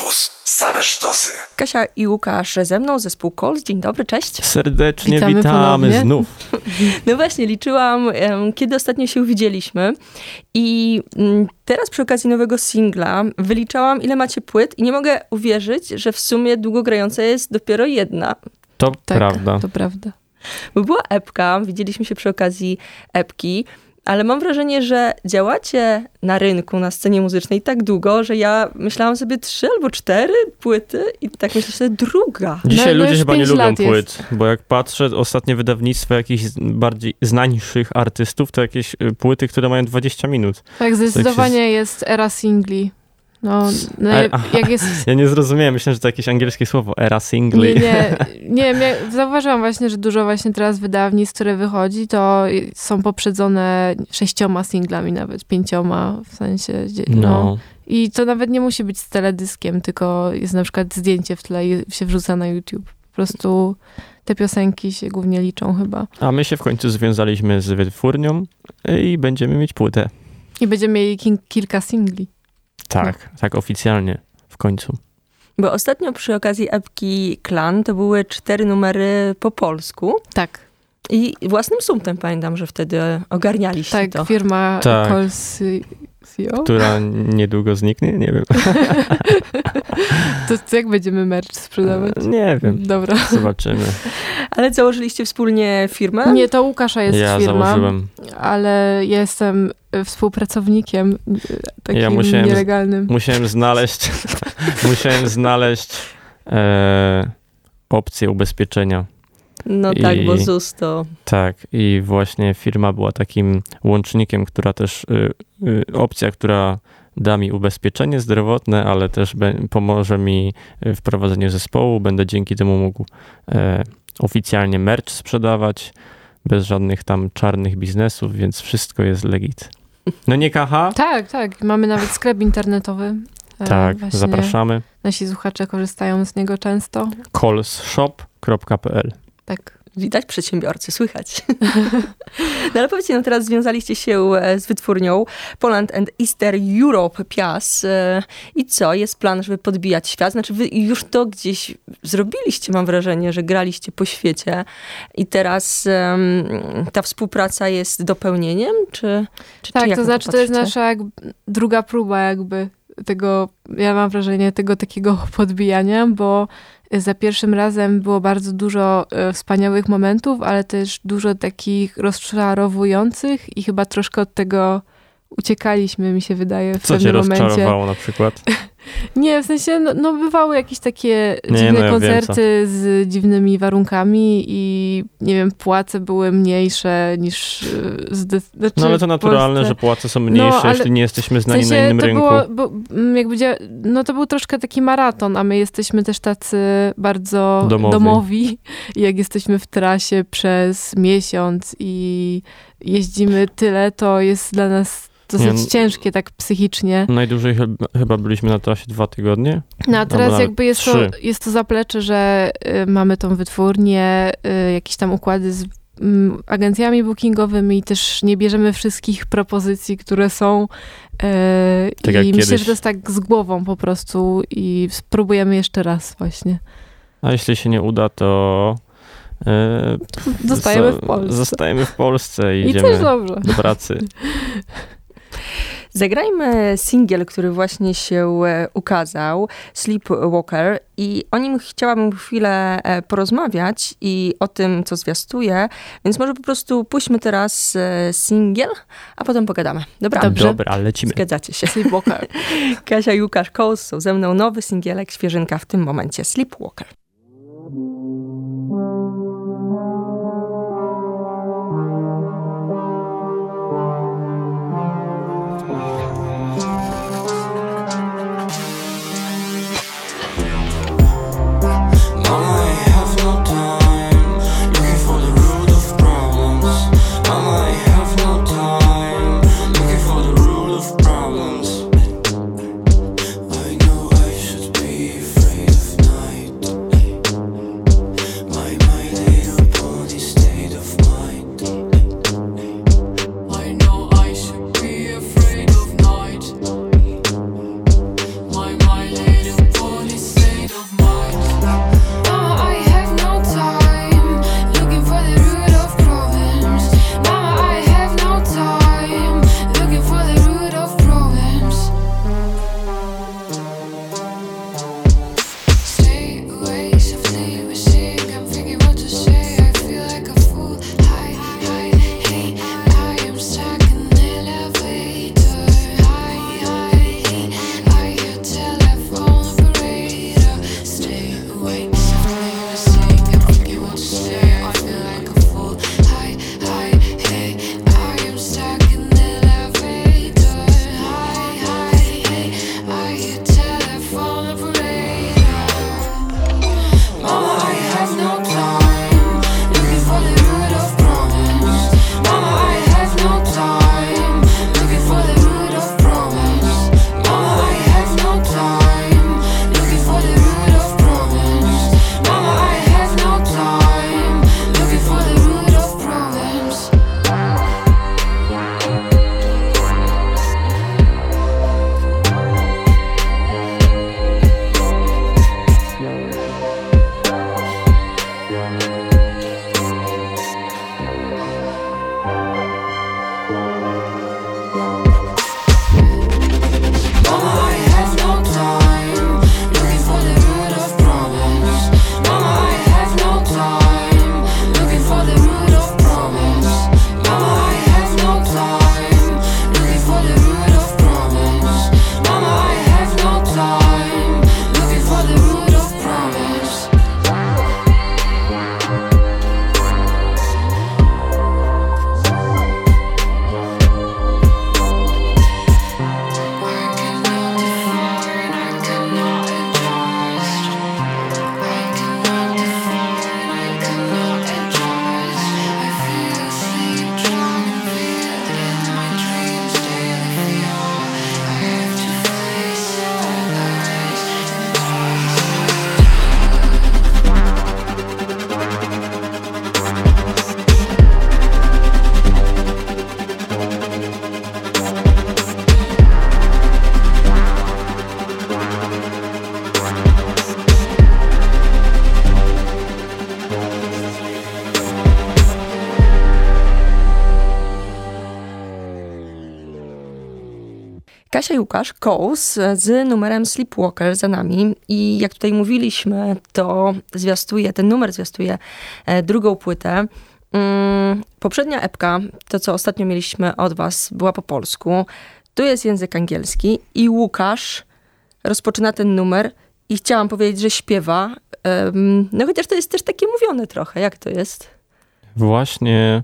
Campus. Same sztosy. Kasia i Łukasz ze mną, zespół Kols. Dzień dobry, cześć. Serdecznie Witamy witamy, znów. No właśnie, liczyłam, kiedy ostatnio się widzieliśmy i mm, teraz przy okazji nowego singla wyliczałam, ile macie płyt i nie mogę uwierzyć, że w sumie długogrająca jest dopiero jedna. To Tak, prawda. to prawda. Bo była epka, widzieliśmy się przy okazji epki, ale mam wrażenie, że działacie na rynku, na scenie muzycznej tak długo, że ja myślałam sobie trzy albo cztery płyty i tak myślę sobie druga. Dzisiaj No, ludzie już chyba nie lubią jest. płyt, bo jak patrzę, ostatnie wydawnictwa jakichś bardziej znańszych artystów, to jakieś y, płyty, które mają 20 minut. Tak, zdecydowanie jest era singli. No, no Ale- jak jest... Ja nie zrozumiałem, myślałem, że to jakieś angielskie słowo, era singli. Nie, nie, nie, zauważyłam właśnie, że dużo właśnie teraz wydawnictw, które wychodzi, to są poprzedzone sześcioma singlami nawet, pięcioma, w sensie, no. No. I to nawet nie musi być z teledyskiem, tylko jest na przykład zdjęcie w tle i się wrzuca na YouTube. Po prostu te piosenki się głównie liczą chyba. A my się w końcu związaliśmy z wytwórnią i będziemy mieć płytę. I będziemy mieli kilka singli. Tak, tak oficjalnie w końcu. Bo ostatnio przy okazji epki Klan to były cztery numery po polsku Tak, i własnym sumtem pamiętam, że wtedy ogarnialiście tak, to. firma Tak. Colsio. Która niedługo zniknie? Nie wiem. To, to jak będziemy merch sprzedawać? Nie wiem. Dobra. Zobaczymy. Ale założyliście wspólnie firmę? Nie, to Łukasza jest ja firma, założyłem. ale ja jestem y, współpracownikiem y, takim Ja musiałem z- nielegalnym. Musiałem znaleźć, musiałem znaleźć e, opcję ubezpieczenia. No I- tak, bo ZUS to... Tak, i właśnie firma była takim łącznikiem, która też, y, y, opcja, która da mi ubezpieczenie zdrowotne, ale też be, pomoże mi w prowadzeniu zespołu. Będę dzięki temu mógł e, oficjalnie merch sprzedawać, bez żadnych tam czarnych biznesów, więc wszystko jest legit. No nie kaha? Tak, tak. Mamy nawet sklep internetowy. E, Tak, właśnie zapraszamy. Nasi słuchacze korzystają z niego często. callsshop.pl Tak. Widać przedsiębiorcy, słychać. no ale powiedzcie, no teraz związaliście się e, z wytwórnią Poland and Easter Europe PIAS. e, I co? Jest plan, żeby podbijać świat? Znaczy wy już to gdzieś zrobiliście, mam wrażenie, że graliście po świecie i teraz em, ta współpraca jest dopełnieniem? Czy, czy Tak, czy jak to na znaczy to jest patrzycie? nasza jakby druga próba jakby tego, ja mam wrażenie tego takiego podbijania, bo za pierwszym razem było bardzo dużo e, wspaniałych momentów, ale też dużo takich rozczarowujących i chyba troszkę od tego uciekaliśmy, mi się wydaje, w Co cię pewnym momencie. rozczarowało na przykład? Nie, w sensie, no, no bywały jakieś takie Nie, dziwne no ja koncerty z dziwnymi warunkami i nie wiem, płace były mniejsze niż... e, Znaczy No ale to w naturalne, że płace są mniejsze, ale jeśli nie jesteśmy W znani sensie na innym to rynku. Było, bo, mm, jakby, no to był troszkę taki maraton, a my jesteśmy też tacy bardzo Domowi. domowi. Jak jesteśmy w trasie przez miesiąc i jeździmy tyle, to jest dla nas dosyć Nie, ciężkie tak psychicznie. Najdłużej chyba, byliśmy na trasie dwa tygodnie. No a teraz jakby jest to, jest to zaplecze, że y, mamy tą wytwórnię, y, jakieś tam układy z mm, agencjami bookingowymi i też nie bierzemy wszystkich propozycji, które są. y, Tak I myślę, kiedyś. że to jest tak z głową po prostu i spróbujemy jeszcze raz właśnie. A jeśli się nie uda, to e, Zostajemy zo- w Polsce. Zostajemy w Polsce i I idziemy też dobrze. do pracy. Zagrajmy singiel, który właśnie się e, ukazał, Sleepwalker i o nim chciałabym chwilę e, porozmawiać i o tym, co zwiastuje, więc może po prostu puśćmy teraz e, singiel, a potem pogadamy. Dobra? Dobrze. Dobra, ale lecimy. Zgadzacie się. Sleepwalker. Kasia i Łukasz Kołs są ze mną nowy singielek, świeżynka w tym momencie, Sleepwalker. Kasia i Łukasz, Coles z numerem Sleepwalker za nami i jak tutaj mówiliśmy, to zwiastuje, ten numer zwiastuje e, drugą płytę. Mm, Poprzednia epka, to co ostatnio mieliśmy od was, była po polsku. Tu jest język angielski i Łukasz rozpoczyna ten numer i chciałam powiedzieć, że śpiewa. No chociaż to jest też takie mówione trochę. Jak to jest? Właśnie.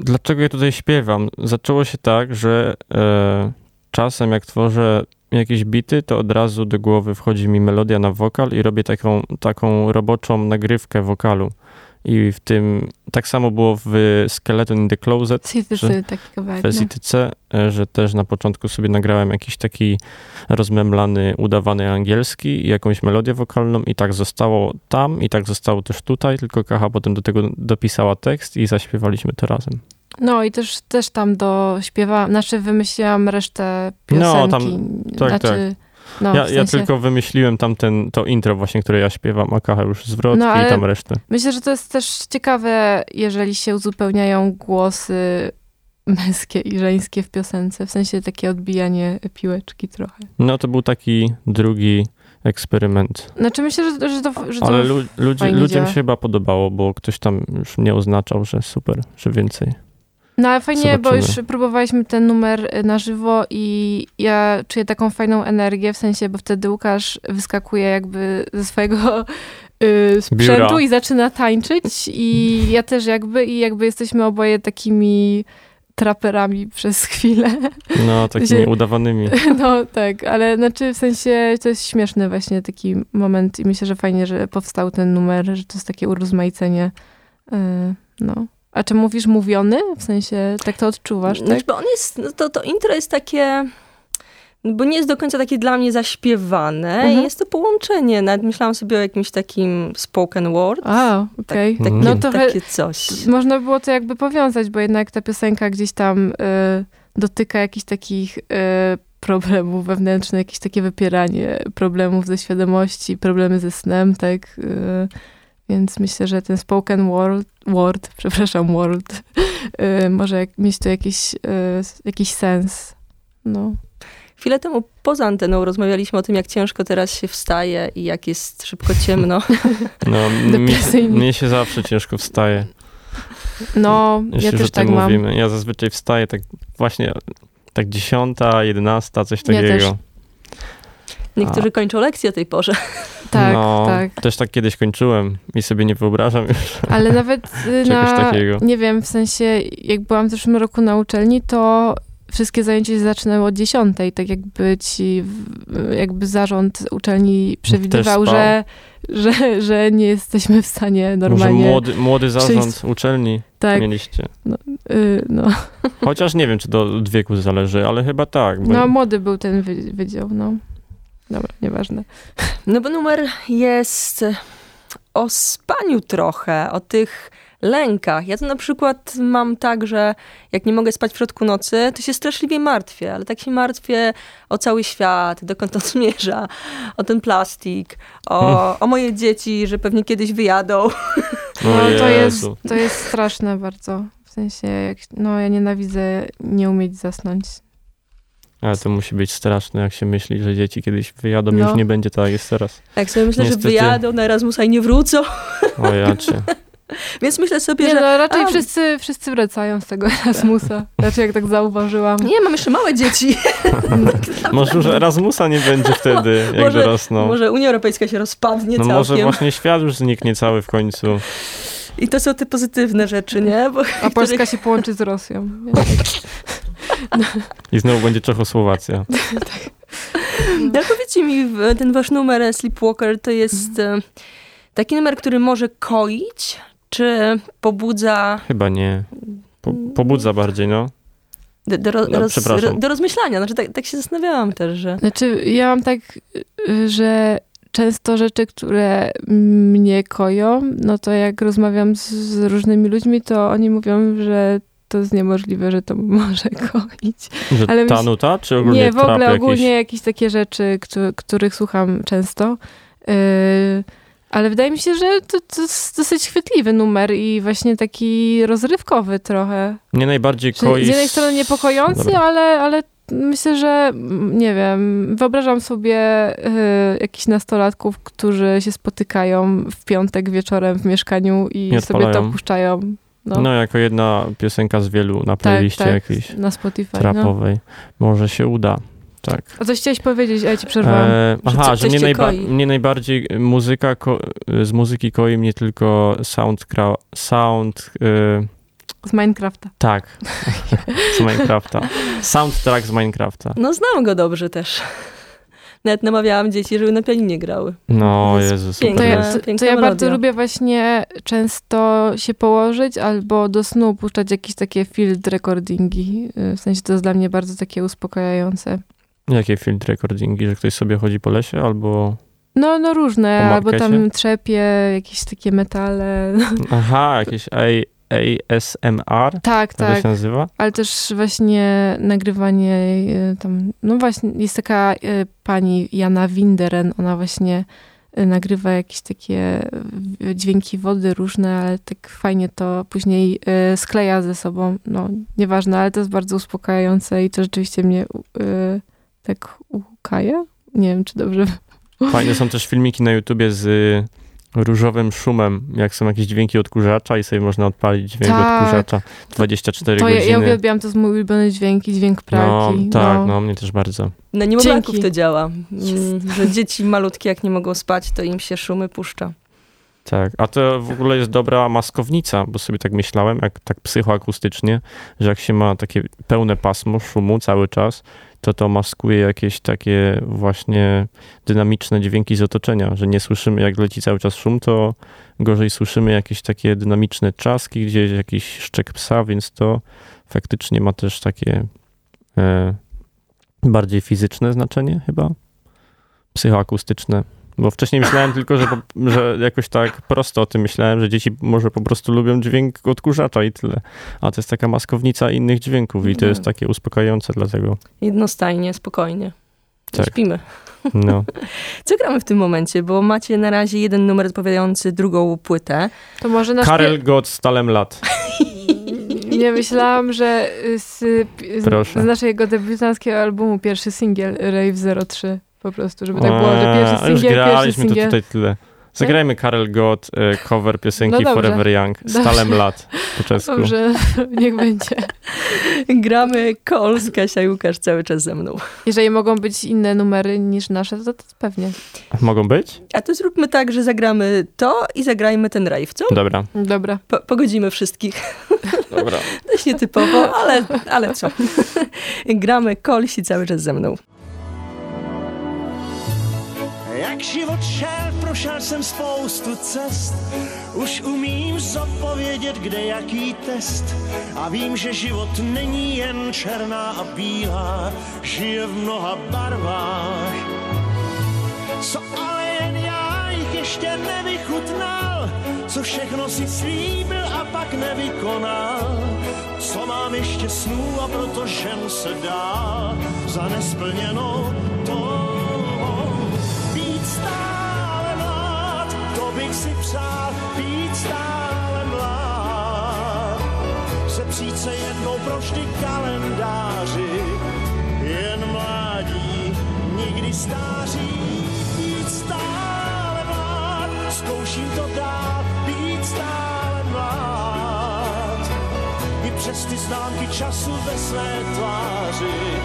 Dlaczego ja tutaj śpiewam? Zaczęło się tak, że e, czasem jak tworzę jakieś bity, to od razu do głowy wchodzi mi melodia na wokal i robię taką, taką roboczą nagrywkę wokalu. I w tym, tak samo było w Skeleton in the Closet, taki kawałek. w wersji No. E, że też na początku sobie nagrałem jakiś taki rozmemlany, udawany angielski i jakąś melodię wokalną i tak zostało tam i tak zostało też tutaj, tylko Kacha potem do tego dopisała tekst i zaśpiewaliśmy to razem. no i też, też tam do śpiewa, znaczy wymyśliłam resztę No, piosenki. tam- tak, znaczy, No, ja, w ja sensie, tylko wymyśliłem tam ten, to intro właśnie, które ja śpiewam, a Kacha już zwrot No, i tam resztę. Myślę, że to jest też ciekawe, jeżeli się uzupełniają głosy męskie i żeńskie w piosence, w sensie takie odbijanie piłeczki trochę. No to był taki drugi eksperyment. Znaczy myślę, że, że to... Że to Ale lu, fajnie ludziom działa. się chyba podobało, bo ktoś tam już mnie oznaczał, że super, że więcej. No ale fajnie, bo Zobaczymy. już próbowaliśmy ten numer y, na żywo i ja czuję taką fajną energię, w sensie, bo wtedy Łukasz wyskakuje jakby ze swojego y, sprzętu Biura. i zaczyna tańczyć i ja też jakby i jakby jesteśmy oboje takimi traperami przez chwilę. No, takimi udawanymi. No tak, ale znaczy w sensie to jest śmieszny właśnie taki moment i myślę, że fajnie, że powstał ten numer, że to jest takie urozmaicenie. y, No. A czy mówisz mówiony? W sensie tak to odczuwasz, tak? Znaczy, bo on jest, no to, to intro jest takie, bo nie jest do końca takie dla mnie zaśpiewane. Mhm. Jest to połączenie. Nawet myślałam sobie o jakimś takim spoken word. A, okej. Takie, Mhm. No to he- takie coś. Można było to jakby powiązać, bo jednak ta piosenka gdzieś tam y, dotyka jakichś takich y, problemów wewnętrznych, jakieś takie wypieranie problemów ze świadomości, problemy ze snem, tak? Y, więc myślę, że ten spoken word, word przepraszam, word, y, może jak, mieć tu jakiś, y, jakiś sens. No. Chwilę temu poza anteną rozmawialiśmy o tym, jak ciężko teraz się wstaje i jak jest szybko ciemno. No, mi, mnie się zawsze ciężko wstaje, No, jeśli ja też tak mam. mówimy. Ja zazwyczaj wstaję tak właśnie tak dziesiąta, jedenasta, coś Ja takiego. też. Niektórzy kończą lekcje o tej porze. Tak, no, tak. Też tak kiedyś kończyłem i sobie nie wyobrażam już. Ale nawet y, na, takiego. nie wiem, w sensie jak byłam w zeszłym roku na uczelni, to wszystkie zajęcia się zaczynały od 10, tak jakby ci, jakby zarząd uczelni przewidywał, że, że, że nie jesteśmy w stanie Może normalnie. młody, młody zarząd przyjść. uczelni tak, mieliście. y, no. Chociaż nie wiem, czy to od wieku zależy, ale chyba tak. Bo no, młody był ten wy- wydział, no. Dobra, nieważne. No bo numer jest o spaniu trochę, o tych lękach. Ja to na przykład mam tak, że jak nie mogę spać w środku nocy, to się straszliwie martwię, ale tak się martwię o cały świat, dokąd on zmierza, o ten plastik, o, o moje dzieci, że pewnie kiedyś wyjadą. No, to jest, to jest straszne bardzo. W sensie, jak, no ja nienawidzę nie umieć zasnąć. Ale to musi być straszne, jak się myśli, że dzieci kiedyś wyjadą, No. już nie będzie tak jak jest teraz. Jak sobie myślę, Niestety. że wyjadą na Erasmusa i nie wrócą, O ja cię. więc myślę sobie, Nie, że no, raczej a- wszyscy, wszyscy wracają z tego Erasmusa. Raczej jak tak zauważyłam. nie, mam jeszcze małe dzieci. Może już Erasmusa nie będzie wtedy, jak Może- dorosną. Może Unia Europejska się rozpadnie No całkiem. może właśnie świat już zniknie cały w końcu. I to są te pozytywne rzeczy, nie? Bo A Polska się połączy z Rosją. I znowu będzie Czechosłowacja. No powiedzcie mi, ten wasz numer e, Sleepwalker to jest e, taki numer, który może koić, czy pobudza Chyba nie. Po, pobudza bardziej, no. do, do, No, roz, przepraszam. ro- do rozmyślania? Znaczy, tak, tak się zastanawiałam też, że... Znaczy, ja mam tak, y, że często rzeczy, które mnie koją, no to jak rozmawiam z, z różnymi ludźmi, to oni mówią, że to jest niemożliwe, że to może koić. Że Ale ta myśl- nuta, czy ogólnie Nie, w ogóle ogólnie jakiś? jakieś takie rzeczy, któ- których słucham często. Yy, ale wydaje mi się, że to, to jest dosyć chwytliwy numer i właśnie taki rozrywkowy trochę. Mnie najbardziej Że koi... z jednej strony niepokojący, Dobra. ale, ale myślę, że mm, nie wiem, wyobrażam sobie y, jakichś nastolatków, którzy się spotykają w piątek wieczorem w mieszkaniu i sobie to puszczają. No. No, jako jedna piosenka z wielu na tak, playliście tak, jakiejś na Spotify. No. trapowej. Może się uda. Tak. A coś chciałeś powiedzieć, a ja ci przerwałam. E, aha, co- że mnie, najba- koi. mnie najbardziej muzyka, ko- z muzyki koi mnie tylko sound, sound e, Z Minecrafta. tak, z Minecrafta. Soundtrack z Minecrafta. No znam go dobrze też. Nawet namawiałam dzieci, żeby na pianinie grały. No, To Jezus, piękne. To ja, to, piękna to ja bardzo lubię właśnie często się położyć albo do snu puszczać jakieś takie field recordingi. Y, W sensie to jest dla mnie bardzo takie uspokajające. Jakie field recordingi, że ktoś sobie chodzi po lesie albo... No, no różne, albo tam trzepie, jakieś takie metale. Aha, jakieś ASMR? tak, Tak. to się nazywa? Ale też właśnie nagrywanie y, tam, no właśnie jest taka y, pani Jana Winderen, ona właśnie y, nagrywa jakieś takie dźwięki wody różne, ale tak fajnie to później skleja ze sobą. No nieważne, ale to jest bardzo uspokajające i to rzeczywiście mnie tak ukaja. Nie wiem, czy dobrze. Fajne są też filmiki na YouTubie z różowym szumem, jak są jakieś dźwięki odkurzacza i sobie można odpalić dźwięk Tak. odkurzacza 24 To ja, godziny. ja uwielbiam, to jest mój ulubiony dźwięk i dźwięk no, pralki. tak, no. mnie też bardzo. Na niemowlaków Dzięki. to działa. Mm, Że dzieci malutkie, jak nie mogą spać, to im się szumy puszcza. Tak, a to w ogóle jest dobra maskownica, bo sobie tak myślałem, jak tak psychoakustycznie, że jak się ma takie pełne pasmo szumu cały czas, to to maskuje jakieś takie właśnie dynamiczne dźwięki z otoczenia, że nie słyszymy, jak leci cały czas szum, to gorzej słyszymy jakieś takie dynamiczne trzaski, gdzieś jakiś szczek psa, więc to faktycznie ma też takie e, bardziej fizyczne znaczenie chyba, psychoakustyczne. Bo wcześniej myślałem tylko, że, po, że jakoś tak prosto o tym myślałem, że dzieci może po prostu lubią dźwięk odkurzacza i tyle. A to jest taka maskownica innych dźwięków i to jest takie uspokajające dlatego. Jednostajnie, spokojnie. Tak. Śpimy. No. Co gramy w tym momencie? Bo macie na razie jeden numer odpowiadający drugą płytę. To może nasz Karel Gott Stalem lat. Nie myślałam, że z, z, z naszego debiutanckiego albumu pierwszy singiel Rave 03. Po prostu, żeby tak było, że pierwszy A, już singiel, pierwszy graliśmy to tutaj tyle. Zagrajmy Karel Gott, e, cover piosenki No. Forever Young, Dobrze. Stalem lat po czesku. Dobrze, niech będzie. Gramy Kols, Kasia i Łukasz cały czas ze mną. Jeżeli mogą być inne numery niż nasze, to, to pewnie. Mogą być? A to zróbmy tak, że zagramy to i zagrajmy ten rave, co? Dobra. Dobra. Po, pogodzimy wszystkich. Dobra. Dość nietypowo, ale, ale co? Gramy Kolsi cały czas ze mną. Jak život šel, prošel jsem spoustu cest. Už umím zodpovědět, kde jaký test. A vím, že život není jen černá a bílá, žije v mnoha barvách. Co ale jen já jich ještě nevychutnal, co všechno si slíbil a pak nevykonal. Co mám ještě snů a proto žen se dá za nesplněnou stále mlád. Sepřít se jednou pro vždy kalendáři, jen mládí, nikdy stáří. Být stále mlád, zkouším to dál, být stále mlád. I přes ty známky času ve své tváři,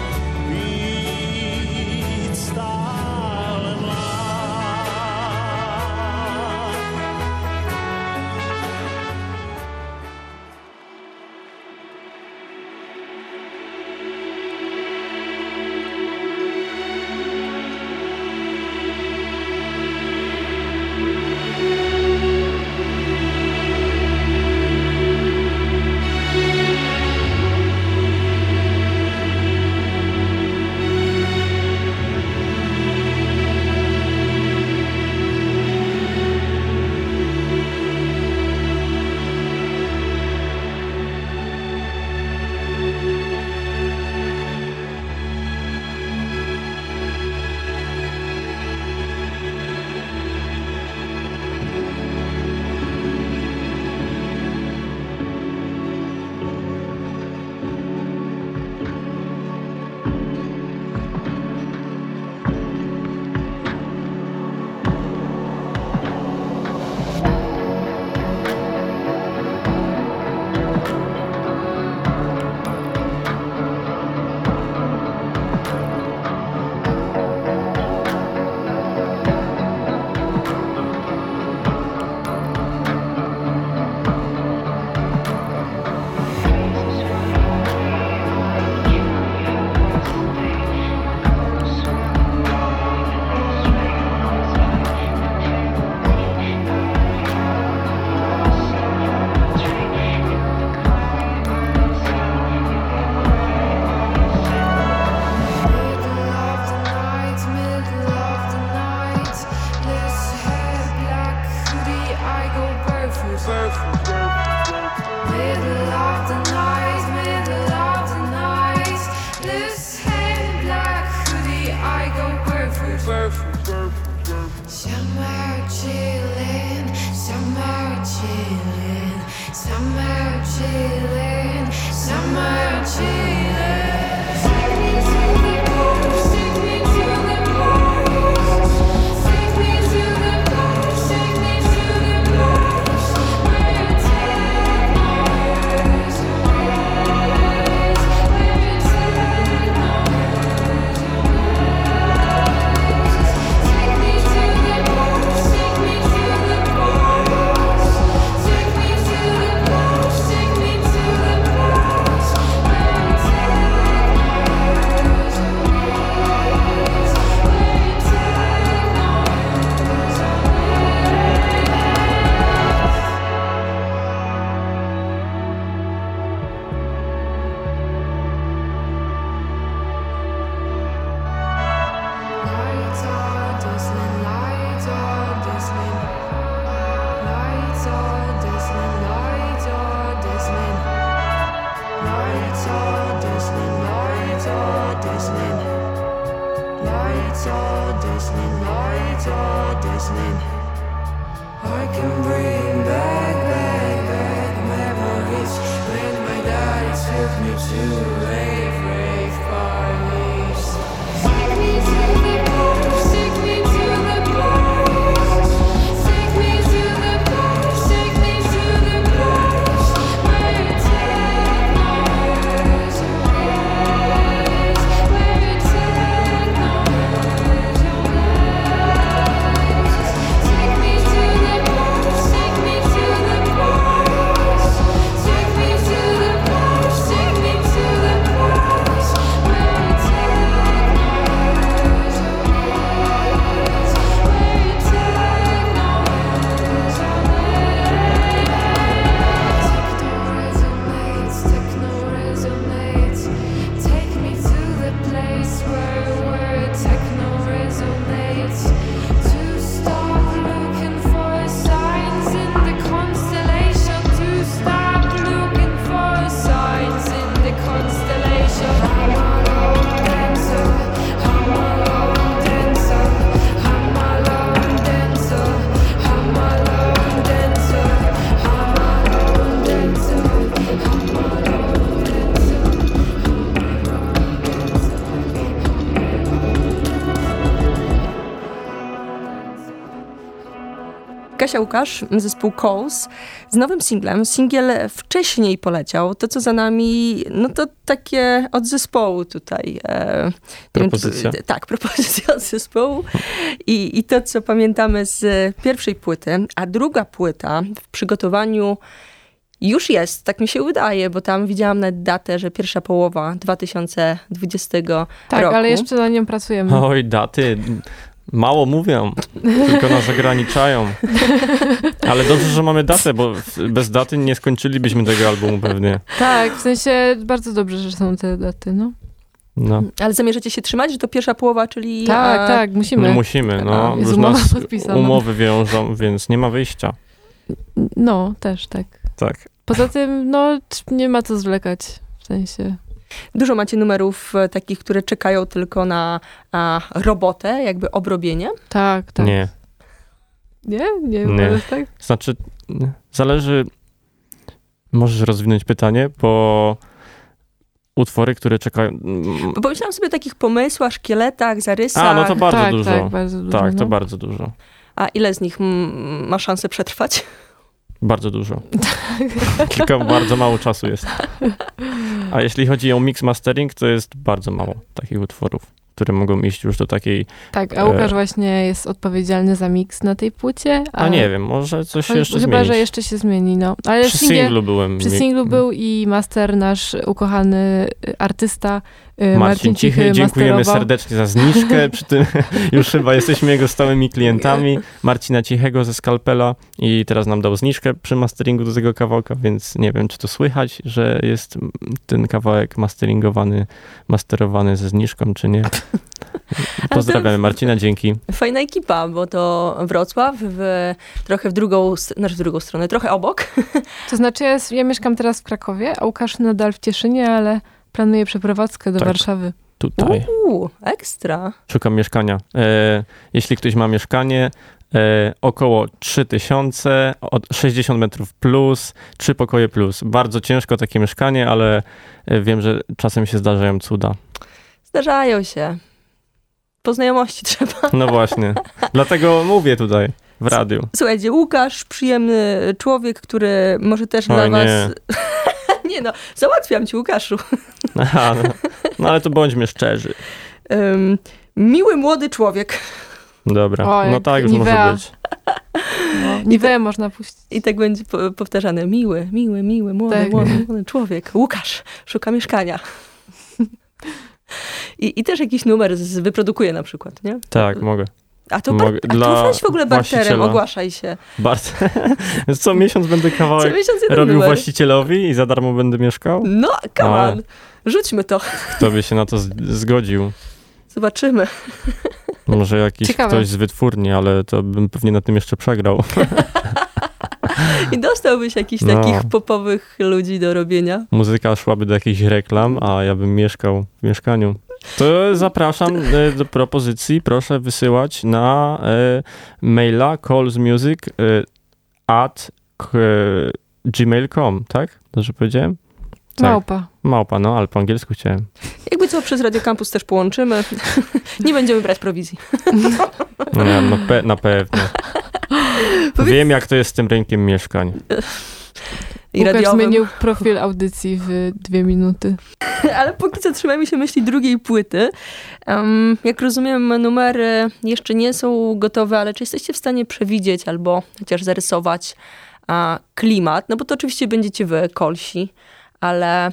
Kasia Łukasz, zespół Coles, z nowym singlem. Singiel wcześniej poleciał. To, co za nami, no to takie od zespołu tutaj. E, nie wiem, czy- Propozycja. tak, propozycja od zespołu. I, I to, co pamiętamy z pierwszej płyty. A druga płyta w przygotowaniu już jest, tak mi się wydaje, bo tam widziałam nawet datę, że pierwsza połowa 2020 Tak, roku. ale jeszcze na nią pracujemy. Oj, daty. Mało mówią, tylko nas ograniczają. Ale dobrze, że mamy datę, bo bez daty nie skończylibyśmy tego albumu pewnie. Tak, w sensie bardzo dobrze, że są te daty, no. No, Ale zamierzacie się trzymać, że to pierwsza połowa, czyli... Tak, e, tak, musimy. no musimy, no. Już umowa nas podpisana. umowy wiążą, więc nie ma wyjścia. No, też tak. Tak. Poza tym, no, nie ma co zwlekać. W sensie. Dużo macie numerów e, takich, które czekają tylko na a, robotę, jakby obrobienie. Tak, tak. Nie. Nie? Nie, Nie. tak? Znaczy, zależy. Możesz rozwinąć pytanie, bo utwory, które czekają. mm, Bo pomyślałam sobie o takich pomysłach, szkieletach, zarysach. A, no to bardzo tak, dużo. tak, bardzo dużo. Tak, to no. bardzo dużo. A ile z nich mm, ma szansę przetrwać? Bardzo dużo. Tylko bardzo mało czasu jest. A jeśli chodzi o mix mastering, to jest bardzo mało takich utworów, które mogą iść już do takiej. Tak, a Łukasz właśnie jest odpowiedzialny za miks na tej płycie. A nie wiem, może coś się jeszcze Chyba, zmienić. że jeszcze się zmieni, no. Ale Przy singlu byłem. Przy singlu był i master nasz ukochany y, artysta Marcin, Marcin Cichy. Cichy Dziękujemy masterował. serdecznie za zniżkę. Przy tym już chyba jesteśmy jego stałymi klientami. Marcina Cichego ze Skalpela i teraz nam dał zniżkę przy masteringu do tego kawałka, więc nie wiem, czy to słychać, że jest ten kawałek masteringowany, masterowany ze zniżką, czy nie. Pozdrawiamy Marcina, dzięki. Fajna ekipa, bo to Wrocław, w, trochę w drugą, znaczy w drugą stronę, trochę obok. To znaczy, ja, ja mieszkam teraz w Krakowie, a Łukasz nadal w Cieszynie, ale planuje przeprowadzkę do Tak. Warszawy. Tutaj. Uuu, ekstra. Szukam mieszkania. E, jeśli ktoś ma mieszkanie, e, około 3000, od 60 metrów plus, 3 pokoje plus. Bardzo ciężko takie mieszkanie, ale e, wiem, że czasem się zdarzają cuda. Zdarzają się. Po znajomości trzeba. No właśnie. Dlatego mówię tutaj w radiu. Słuchajcie, Łukasz, przyjemny człowiek, który może też O dla nie. was... nie no, załatwiam ci, Łukaszu. Aha, no, no ale to bądźmy szczerzy. Ym, miły, młody człowiek. Dobra, O, no tak już Nivea. może być. No, Niweę można puścić. I tak będzie po, powtarzane. Miły, miły, miły, młody, Tak. młody, młody człowiek. Łukasz, szuka mieszkania. I, I też jakiś numer z, wyprodukuje na przykład, nie? Tak, mogę. A to, bar- Mogę- a dla to weź w ogóle barterem, właściciela. ogłaszaj się. Więc co miesiąc będę Co kawałek miesiąc jeden robił numer. właścicielowi i za darmo będę mieszkał? No, come A. on. Rzućmy to. Kto by się na to z- zgodził? Zobaczymy. Może jakiś Ciekawe. ktoś z wytwórni, ale to bym pewnie na tym jeszcze przegrał. I dostałbyś jakichś No. takich popowych ludzi do robienia. Muzyka szłaby do jakichś reklam, a ja bym mieszkał w mieszkaniu. To zapraszam e, do propozycji. Proszę wysyłać na e, maila callsmusic e, at e, gmail.com, tak? Dobrze powiedziałem? Tak. Małpa. Małpa, no, ale po angielsku chciałem. Jakby co, przez Radio Campus też połączymy. Nie będziemy brać prowizji. No, no pe- na pewno. Wiem, jak to jest z tym rynkiem mieszkań. I Łukasz radiowym. zmienił profil audycji w dwie minuty. Ale póki co trzymajmy się myśli drugiej płyty. Em, jak rozumiem, numery jeszcze nie są gotowe, ale czy jesteście w stanie przewidzieć albo chociaż zarysować a, klimat? No bo to oczywiście będziecie wy, kolsi, ale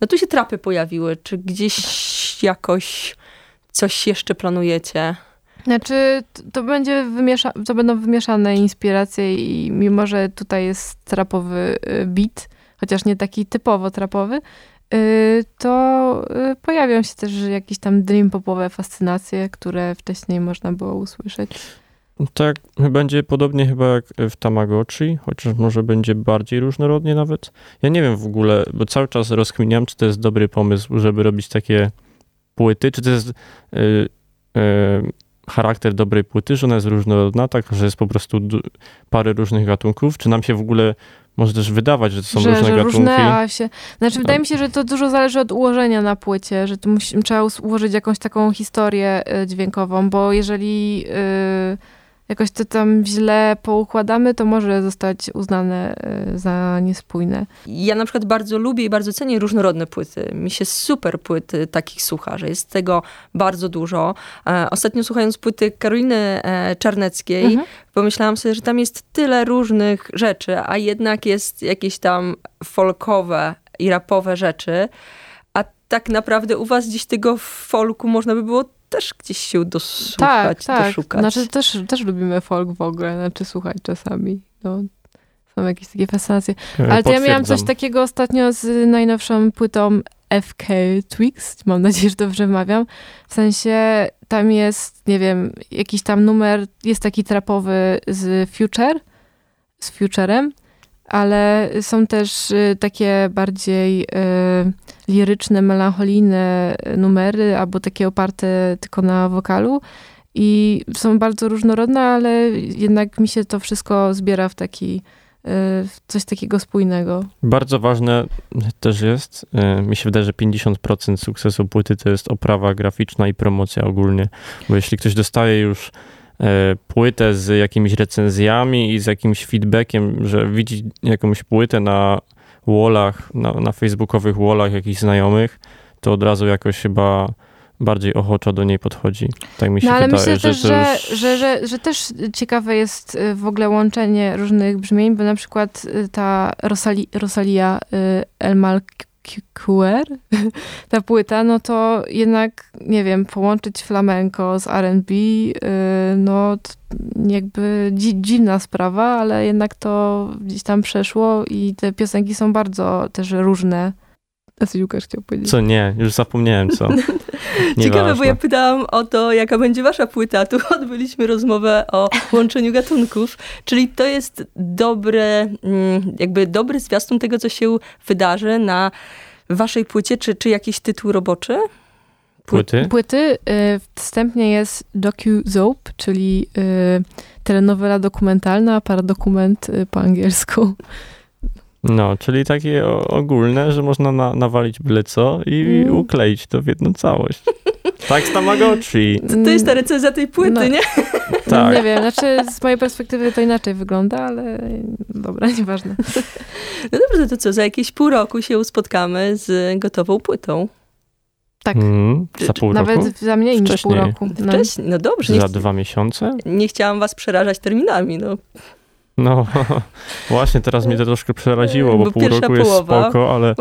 no tu się trapy pojawiły. Czy gdzieś jakoś coś jeszcze planujecie? Znaczy, to będzie wymiesza- to będą wymieszane inspiracje i mimo, że tutaj jest trapowy y, beat, chociaż nie taki typowo trapowy, y, to y, pojawią się też jakieś tam dream popowe fascynacje, które wcześniej można było usłyszeć. Tak, będzie podobnie chyba jak w Tamagotchi, chociaż może będzie bardziej różnorodnie nawet. Ja nie wiem w ogóle, bo cały czas rozkminiam, czy to jest dobry pomysł, żeby robić takie płyty, czy to jest y, y, charakter dobrej płyty, że ona jest różnorodna, tak, że jest po prostu parę różnych gatunków, czy nam się w ogóle może też wydawać, że to są że, różne że gatunki. różne, się... Znaczy, wydaje mi się, że to dużo zależy od ułożenia na płycie, że tu musi, trzeba ułożyć jakąś taką historię y, dźwiękową, bo jeżeli y, jakoś to tam źle poukładamy, to może zostać uznane y, za niespójne. Ja na przykład bardzo lubię i bardzo cenię różnorodne płyty. Mi się super płyty takich słucha, że jest tego bardzo dużo. E, ostatnio słuchając płyty Karoliny e, Czarneckiej, Mhm. pomyślałam sobie, że tam jest tyle różnych rzeczy, a jednak jest jakieś tam folkowe i rapowe rzeczy. Tak naprawdę u was gdzieś tego folku można by było też gdzieś się dosłuchać, tak, tak. doszukać. Znaczy też, też lubimy folk w ogóle, znaczy słuchać czasami. No, są jakieś takie fascynacje. Ale to ja miałam coś takiego ostatnio z najnowszą płytą FK Twigs. Mam nadzieję, że dobrze wymawiam. W sensie tam jest, nie wiem, jakiś tam numer, jest taki trapowy z Future, z Futurem, ale są też y, takie bardziej y, liryczne, melancholijne numery, albo takie oparte tylko na wokalu. I są bardzo różnorodne, ale jednak mi się to wszystko zbiera w taki y, coś takiego spójnego. Bardzo ważne też jest, e, mi się wydaje, że 50% sukcesu płyty to jest oprawa graficzna i promocja ogólnie, bo jeśli ktoś dostaje już e, płytę z jakimiś recenzjami i z jakimś feedbackiem, że widzi jakąś płytę na wallach, na, na facebookowych wallach jakichś znajomych, to od razu jakoś chyba bardziej ochoczo do niej podchodzi. Tak mi się No ale wydaje, myślę też, to że, już- że, że, że też ciekawe jest y, w ogóle łączenie różnych brzmień, bo na przykład y, ta Rosali, Rosalia y, El Malquer, ta płyta, no to jednak, nie wiem, połączyć flamenco z R&B, y, no jakby dzi, dziwna sprawa, ale jednak to gdzieś tam przeszło i te piosenki są bardzo też różne. A co Łukasz chciał powiedzieć? Co nie, już zapomniałem co. Ciekawe, bo ja pytałam o to, jaka będzie wasza płyta. Tu odbyliśmy rozmowę o łączeniu gatunków, czyli to jest dobre, mm, jakby dobry zwiastun tego, co się wydarzy na waszej płycie, czy, czy jakiś tytuł roboczy? Płyty? Płyty y, wstępnie jest docu-soap, czyli y, telenowela dokumentalna, paradokument y, po angielsku. No, czyli takie ogólne, że można na, nawalić byle co i Mm. ukleić to w jedną całość. Tak z Tamagotchi. To, to jest ta recenzja tej płyty, No. nie? Tak. Nie wiem, znaczy z mojej perspektywy to inaczej wygląda, ale dobra, nieważne. No dobrze, no to co, za jakieś pół roku się spotkamy z gotową płytą. Tak, Mm, za pół nawet roku? za mniej niż pół Wcześniej. roku. No. Wcześniej, no dobrze, Za dwa miesiące? nie chciałam was przerażać terminami, no. No, właśnie teraz mnie to troszkę przeraziło, bo, Bo pół roku jest połowa. spoko, ale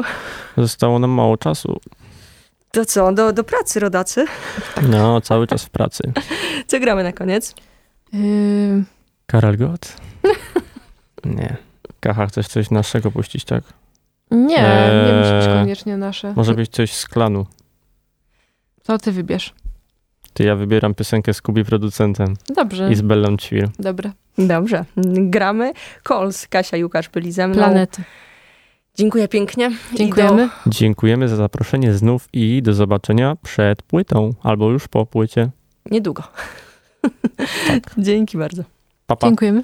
zostało nam mało czasu. To co, do, do pracy, rodacy? No, cały czas w pracy. Co gramy na koniec? Yy, Karel Gott? Nie. Kacha, chcesz coś naszego puścić, tak? nie, nie musi być Eee, koniecznie nasze. Może być coś z klanu. To ty wybierz. Ty ja wybieram piosenkę z Kubi producentem Dobrze, i z Bellą Ćwir. dobra. Dobrze, gramy. Kols, Kasia, Łukasz byli ze mną. Planety. Dziękuję pięknie. Dziękujemy. Dziękujemy za zaproszenie znów i do zobaczenia przed płytą albo już po płycie. Do niedługo. Dzięki bardzo. Pa, pa. Dziękujemy.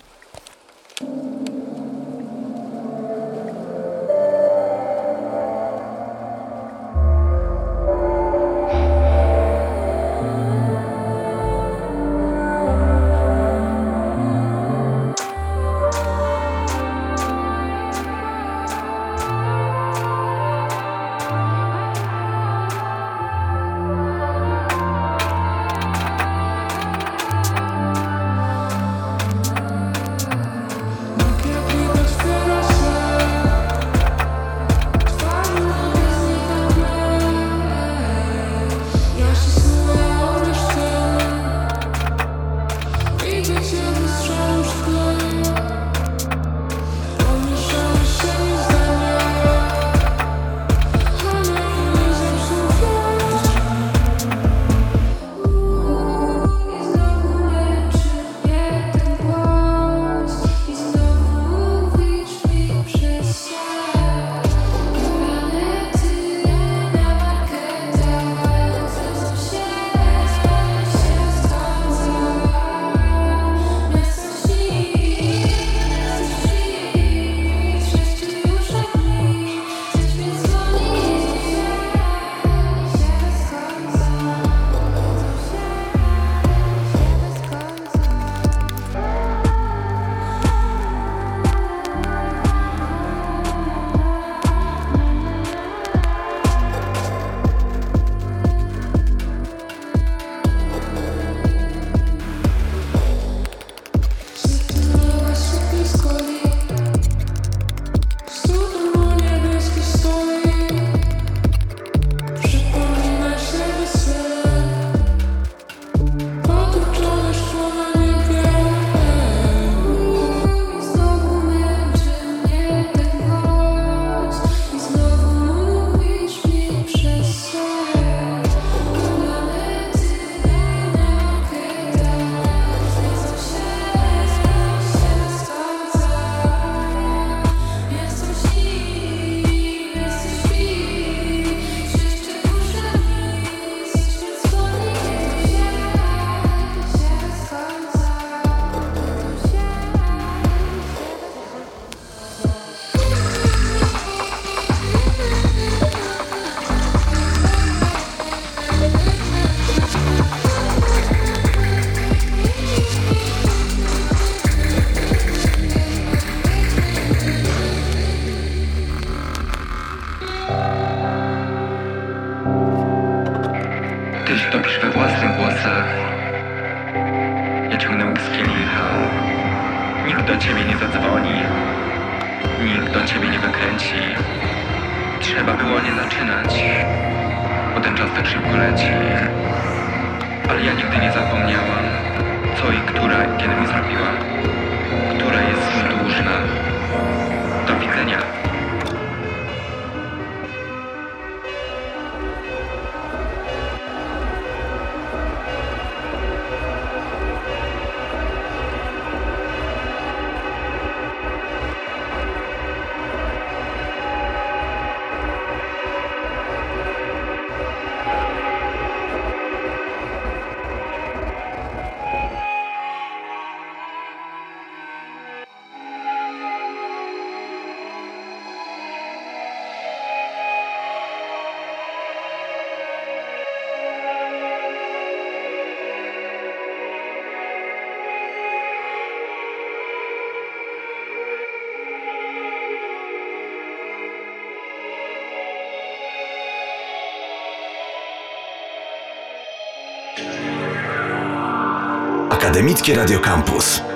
Co i która i kiedy mi zrobiła. Akademickie Radio Campus.